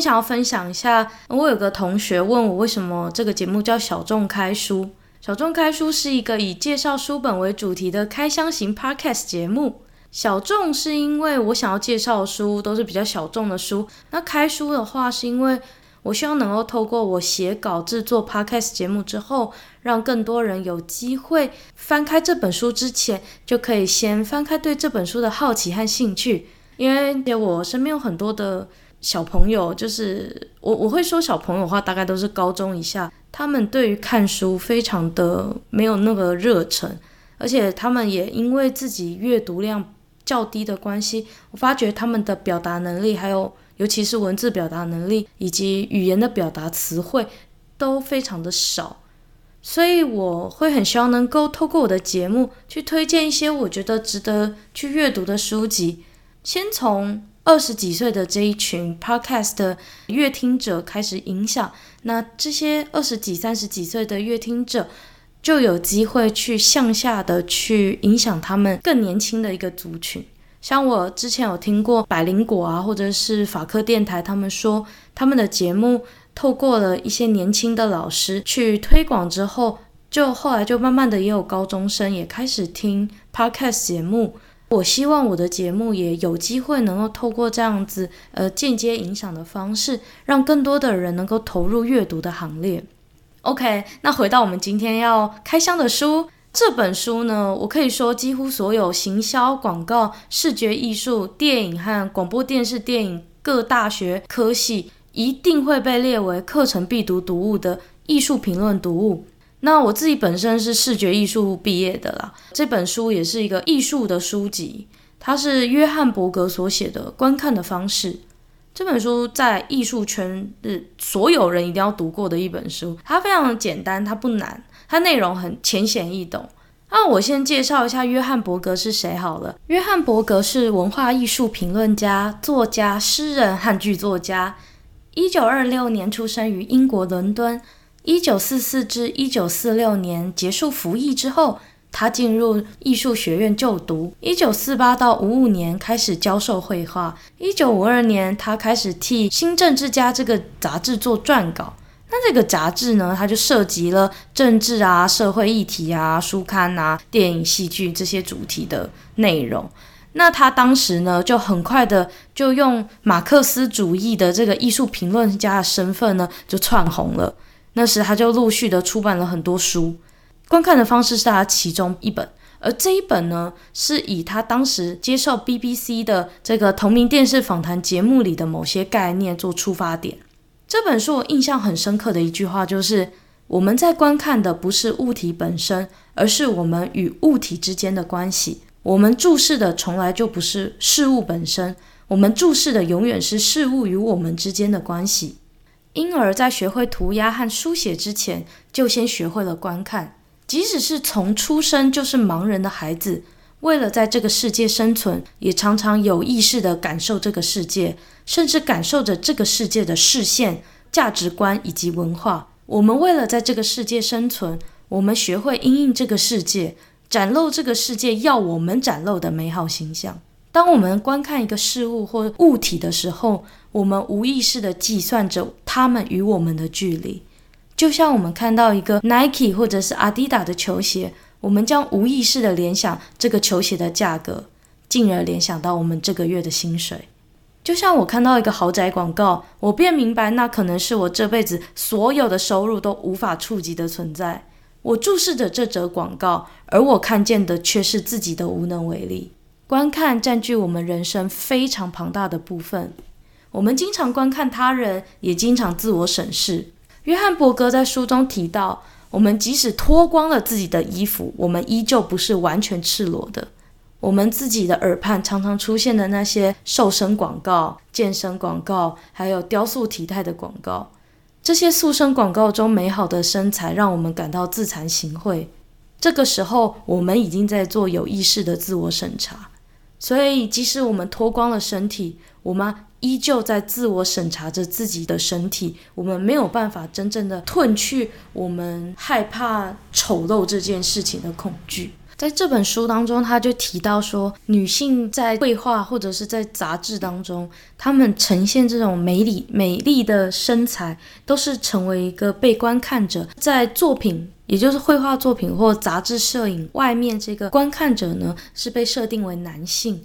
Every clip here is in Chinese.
想要分享一下，我有个同学问我为什么这个节目叫小众开书。小众开书是一个以介绍书本为主题的开箱型 podcast 节目。小众是因为我想要介绍的书都是比较小众的书，那开书的话是因为我希望能够透过我写稿制作 podcast 节目之后，让更多人有机会翻开这本书之前，就可以先翻开对这本书的好奇和兴趣。因为我身边有很多的。小朋友就是我，我会说小朋友的话，大概都是高中以下。他们对于看书非常的没有那个热忱，而且他们也因为自己阅读量较低的关系，我发觉他们的表达能力，还有尤其是文字表达能力以及语言的表达词汇都非常的少。所以我会很希望能够透过我的节目去推荐一些我觉得值得去阅读的书籍，先从。二十几岁的这一群 podcast 的阅听者开始影响，那这些二十几、三十几岁的阅听者就有机会去向下的去影响他们更年轻的一个族群。像我之前有听过百灵果啊，或者是法科电台，他们说他们的节目透过了一些年轻的老师去推广之后，就后来就慢慢的也有高中生也开始听 podcast 节目。我希望我的节目也有机会能够透过这样子呃间接影响的方式，让更多的人能够投入阅读的行列。OK，那回到我们今天要开箱的书，这本书呢，我可以说几乎所有行销、广告、视觉艺术、电影和广播电视电影各大学科系一定会被列为课程必读读物的艺术评论读物。那我自己本身是视觉艺术毕业的啦，这本书也是一个艺术的书籍，它是约翰伯格所写的《观看的方式》。这本书在艺术圈是所有人一定要读过的一本书，它非常的简单，它不难，它内容很浅显易懂。那我先介绍一下约翰伯格是谁好了。约翰伯格是文化艺术评论家、作家、诗人和剧作家，一九二六年出生于英国伦敦。一九四四至一九四六年结束服役之后，他进入艺术学院就读。一九四八到五五年开始教授绘画。一九五二年，他开始替《新政治家》这个杂志做撰稿。那这个杂志呢，它就涉及了政治啊、社会议题啊、书刊啊、电影、戏剧这些主题的内容。那他当时呢，就很快的就用马克思主义的这个艺术评论家的身份呢，就窜红了。那时他就陆续的出版了很多书，观看的方式是他其中一本，而这一本呢，是以他当时接受 BBC 的这个同名电视访谈节目里的某些概念做出发点。这本书我印象很深刻的一句话就是：我们在观看的不是物体本身，而是我们与物体之间的关系。我们注视的从来就不是事物本身，我们注视的永远是事物与我们之间的关系。婴儿，在学会涂鸦和书写之前，就先学会了观看。即使是从出生就是盲人的孩子，为了在这个世界生存，也常常有意识地感受这个世界，甚至感受着这个世界的视线、价值观以及文化。我们为了在这个世界生存，我们学会因应这个世界，展露这个世界要我们展露的美好形象。当我们观看一个事物或物体的时候，我们无意识地计算着它们与我们的距离。就像我们看到一个 Nike 或者是 Adidas 的球鞋，我们将无意识地联想这个球鞋的价格，进而联想到我们这个月的薪水。就像我看到一个豪宅广告，我便明白那可能是我这辈子所有的收入都无法触及的存在。我注视着这则广告，而我看见的却是自己的无能为力。观看占据我们人生非常庞大的部分。我们经常观看他人，也经常自我审视。约翰伯格在书中提到，我们即使脱光了自己的衣服，我们依旧不是完全赤裸的。我们自己的耳畔常常出现的那些瘦身广告、健身广告，还有雕塑体态的广告，这些塑身广告中美好的身材，让我们感到自惭形秽。这个时候，我们已经在做有意识的自我审查。所以，即使我们脱光了身体，我们依旧在自我审查着自己的身体。我们没有办法真正的褪去我们害怕丑陋这件事情的恐惧。在这本书当中，他就提到说，女性在绘画或者是在杂志当中，她们呈现这种美丽美丽的身材，都是成为一个被观看者。在作品，也就是绘画作品或杂志摄影外面，这个观看者呢，是被设定为男性。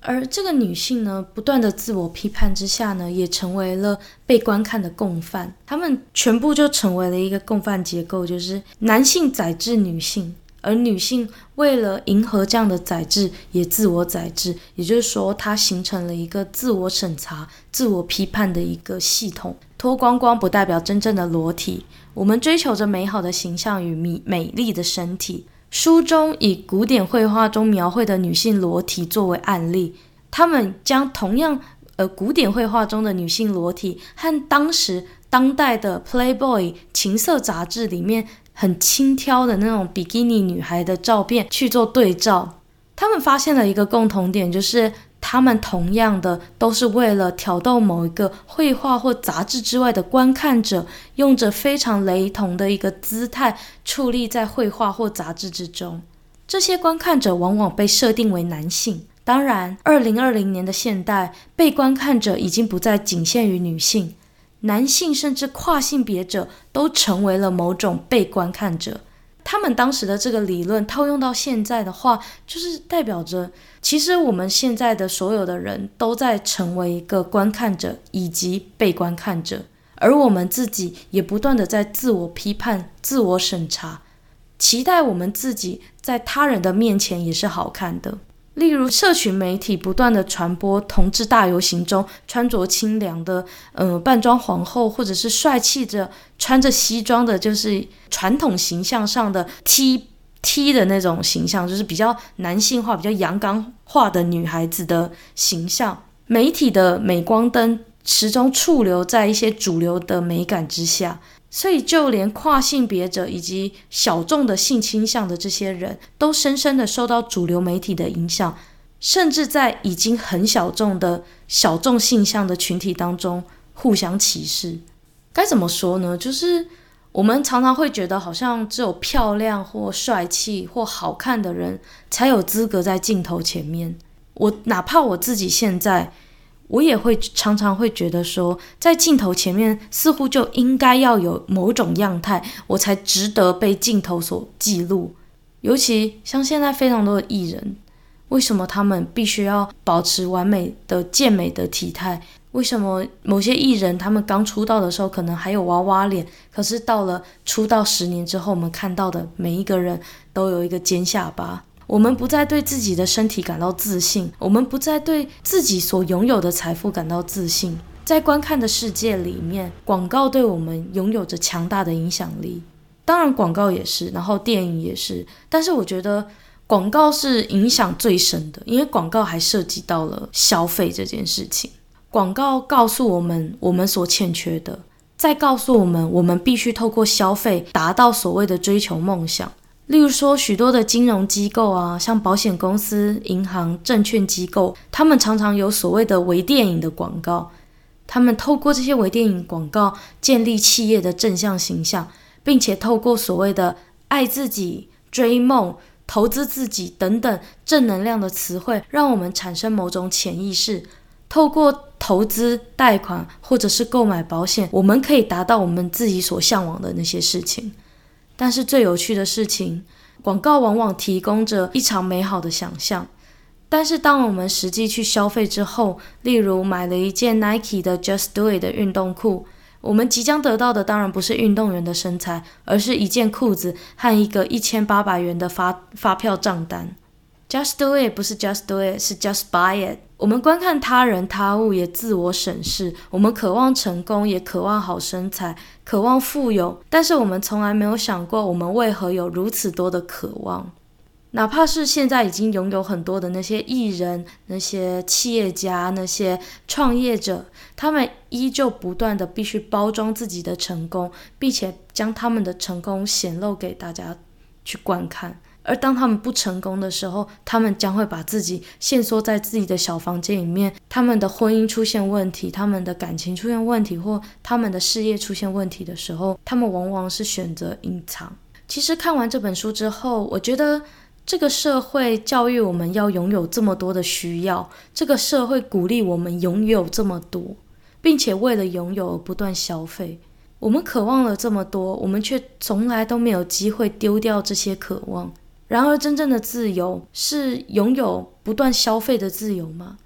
而这个女性呢，不断的自我批判之下呢，也成为了被观看的共犯。他们全部就成为了一个共犯结构，就是男性宰制女性，而女性为了迎合这样的宰制，也自我宰制。也就是说，它形成了一个自我审查、自我批判的一个系统。脱光光不代表真正的裸体，我们追求着美好的形象与美美丽的身体。书中以古典绘画中描绘的女性裸体作为案例，他们将同样呃古典绘画中的女性裸体和当时当代的 Playboy 情色杂志里面很轻佻的那种比基尼女孩的照片去做对照，他们发现了一个共同点，就是。他们同样的都是为了挑逗某一个绘画或杂志之外的观看者，用着非常雷同的一个姿态矗立在绘画或杂志之中。这些观看者往往被设定为男性。当然，二零二零年的现代，被观看者已经不再仅限于女性，男性甚至跨性别者都成为了某种被观看者。他们当时的这个理论套用到现在的话，就是代表着，其实我们现在的所有的人都在成为一个观看者以及被观看者，而我们自己也不断的在自我批判、自我审查，期待我们自己在他人的面前也是好看的。例如，社群媒体不断地传播同志大游行中穿着清凉的，呃，扮装皇后，或者是帅气着穿着西装的，就是传统形象上的 T T 的那种形象，就是比较男性化、比较阳刚化的女孩子的形象。媒体的镁光灯始终驻留在一些主流的美感之下。所以，就连跨性别者以及小众的性倾向的这些人都深深的受到主流媒体的影响，甚至在已经很小众的小众性向的群体当中互相歧视。该怎么说呢？就是我们常常会觉得，好像只有漂亮或帅气或好看的人才有资格在镜头前面。我哪怕我自己现在。我也会常常会觉得说，在镜头前面似乎就应该要有某种样态，我才值得被镜头所记录。尤其像现在非常多的艺人，为什么他们必须要保持完美的健美的体态？为什么某些艺人他们刚出道的时候可能还有娃娃脸，可是到了出道十年之后，我们看到的每一个人都有一个尖下巴？我们不再对自己的身体感到自信，我们不再对自己所拥有的财富感到自信。在观看的世界里面，广告对我们拥有着强大的影响力。当然，广告也是，然后电影也是。但是，我觉得广告是影响最深的，因为广告还涉及到了消费这件事情。广告告诉我们我们所欠缺的，再告诉我们我们必须透过消费达到所谓的追求梦想。例如说，许多的金融机构啊，像保险公司、银行、证券机构，他们常常有所谓的微电影的广告。他们透过这些微电影广告建立企业的正向形象，并且透过所谓的爱自己、追梦、投资自己等等正能量的词汇，让我们产生某种潜意识。透过投资、贷款或者是购买保险，我们可以达到我们自己所向往的那些事情。但是最有趣的事情，广告往往提供着一场美好的想象。但是当我们实际去消费之后，例如买了一件 Nike 的 Just Do It 的运动裤，我们即将得到的当然不是运动员的身材，而是一件裤子和一个一千八百元的发发票账单。Just Do It 不是 Just Do It，是 Just Buy It。我们观看他人他物，也自我审视。我们渴望成功，也渴望好身材，渴望富有。但是我们从来没有想过，我们为何有如此多的渴望？哪怕是现在已经拥有很多的那些艺人、那些企业家、那些创业者，他们依旧不断地必须包装自己的成功，并且将他们的成功显露给大家去观看。而当他们不成功的时候，他们将会把自己限缩在自己的小房间里面。他们的婚姻出现问题，他们的感情出现问题，或他们的事业出现问题的时候，他们往往是选择隐藏。其实看完这本书之后，我觉得这个社会教育我们要拥有这么多的需要，这个社会鼓励我们拥有这么多，并且为了拥有而不断消费。我们渴望了这么多，我们却从来都没有机会丢掉这些渴望。然而，真正的自由是拥有不断消费的自由吗？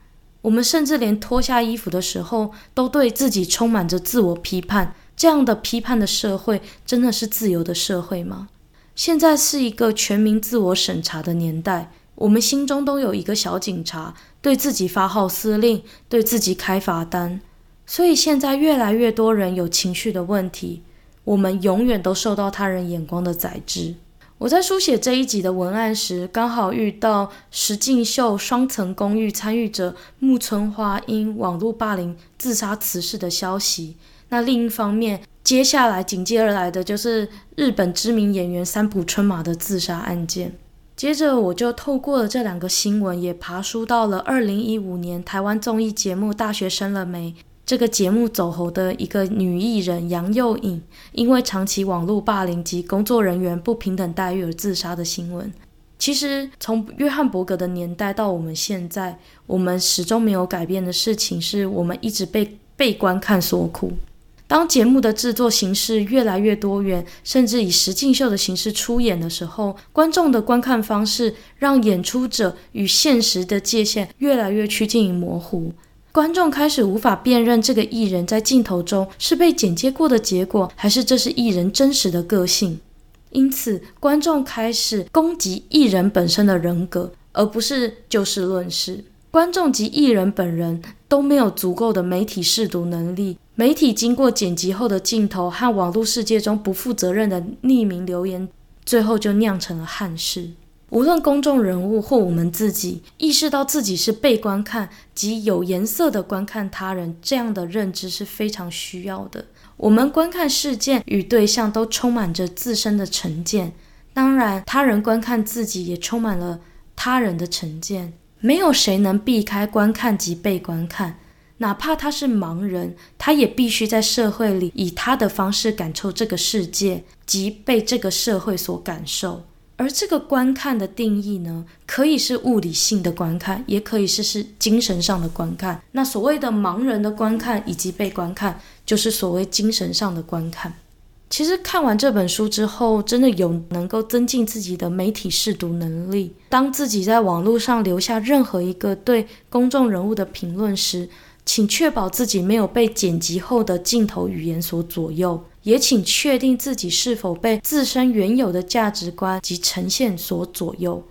我们甚至连脱下衣服的时候，都对自己充满着自我批判。这样的批判的社会，真的是自由的社会吗？现在是一个全民自我审查的年代，我们心中都有一个小警察，对自己发号司令，对自己开罚单。所以现在越来越多人有情绪的问题，我们永远都受到他人眼光的宰制。我在书写这一集的文案时，刚好遇到石敬秀双层公寓参与者木村花因网络霸凌自杀辞世的消息。那另一方面，接下来紧接而来的就是日本知名演员三浦春马的自杀案件。接着，我就透过了这两个新闻，也爬梳到了二零一五年台湾综艺节目《大学生了没》这个节目走红的一个女艺人杨佑颖，因为长期网络霸凌及工作人员不平等待遇而自杀的新闻。其实，从约翰伯格的年代到我们现在，我们始终没有改变的事情，是我们一直被被观看所苦。当节目的制作形式越来越多元，甚至以实境秀的形式出演的时候，观众的观看方式让演出者与现实的界限越来越趋近于模糊。观众开始无法辨认这个艺人在镜头中是被剪接过的结果，还是这是艺人真实的个性。因此，观众开始攻击艺人本身的人格，而不是就事论事。观众及艺人本人都没有足够的媒体识读能力。媒体经过剪辑后的镜头和网络世界中不负责任的匿名留言，最后就酿成了憾事。无论公众人物或我们自己，意识到自己是被观看及有颜色的观看他人，这样的认知是非常需要的。我们观看事件与对象都充满着自身的成见，当然，他人观看自己也充满了他人的成见。没有谁能避开观看及被观看。哪怕他是盲人，他也必须在社会里以他的方式感受这个世界，及被这个社会所感受。而这个观看的定义呢，可以是物理性的观看，也可以是是精神上的观看。那所谓的盲人的观看以及被观看，就是所谓精神上的观看。其实看完这本书之后，真的有能够增进自己的媒体试读能力。当自己在网络上留下任何一个对公众人物的评论时，请确保自己没有被剪辑后的镜头语言所左右，也请确定自己是否被自身原有的价值观及呈现所左右。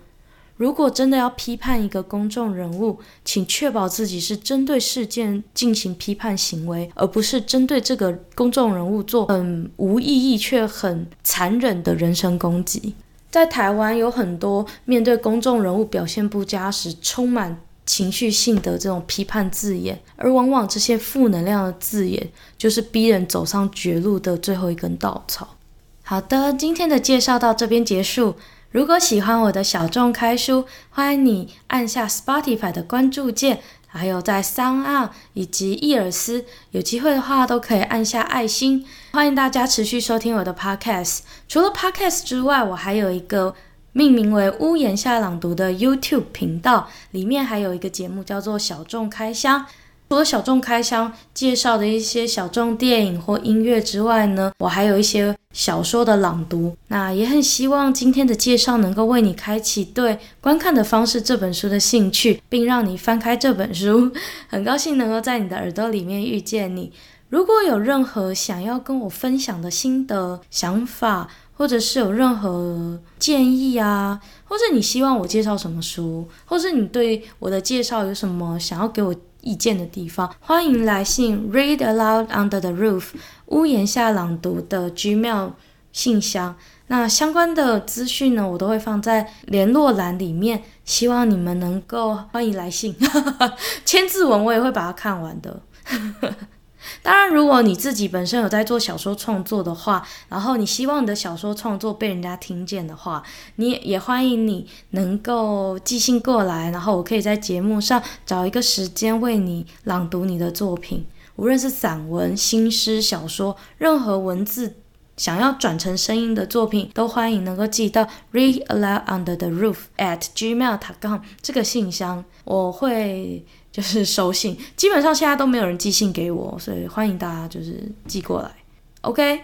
如果真的要批判一个公众人物，请确保自己是针对事件进行批判行为，而不是针对这个公众人物做很无意义却很残忍的人身攻击。在台湾，有很多面对公众人物表现不佳时，充满情绪性的这种批判字眼，而往往这些负能量的字眼，就是逼人走上绝路的最后一根稻草。好的，今天的介绍到这边结束。如果喜欢我的小众开书，欢迎你按下 Spotify 的关注键，还有在 SoundOn 以及易尔斯，有机会的话都可以按下爱心。欢迎大家持续收听我的 Podcast。除了 Podcast 之外，我还有一个。命名为“屋檐下朗读”的 YouTube 频道，里面还有一个节目叫做“小众开箱”。除了小众开箱介绍的一些小众电影或音乐之外呢，我还有一些小说的朗读。那也很希望今天的介绍能够为你开启对观看的方式这本书的兴趣，并让你翻开这本书。很高兴能够在你的耳朵里面遇见你。如果有任何想要跟我分享的心得、想法，或者是有任何建议啊，或者你希望我介绍什么书，或者你对我的介绍有什么想要给我意见的地方，欢迎来信 Read Aloud Under the Roof 屋檐下朗读的 Gmail 信箱。那相关的资讯呢，我都会放在联络栏里面，希望你们能够欢迎来信，千字文我也会把它看完的。当然，如果你自己本身有在做小说创作的话，然后你希望你的小说创作被人家听见的话，你也欢迎你能够寄信过来，然后我可以在节目上找一个时间为你朗读你的作品，无论是散文、新诗、小说，任何文字想要转成声音的作品，都欢迎能够寄到 read aloud under the roof at gmail.com 这个信箱，我会就是收信。基本上现在都没有人寄信给我，所以欢迎大家就是寄过来。OK，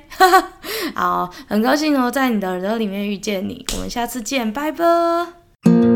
好，很高兴哦，在你的耳朵里面遇见你，我们下次见，拜拜。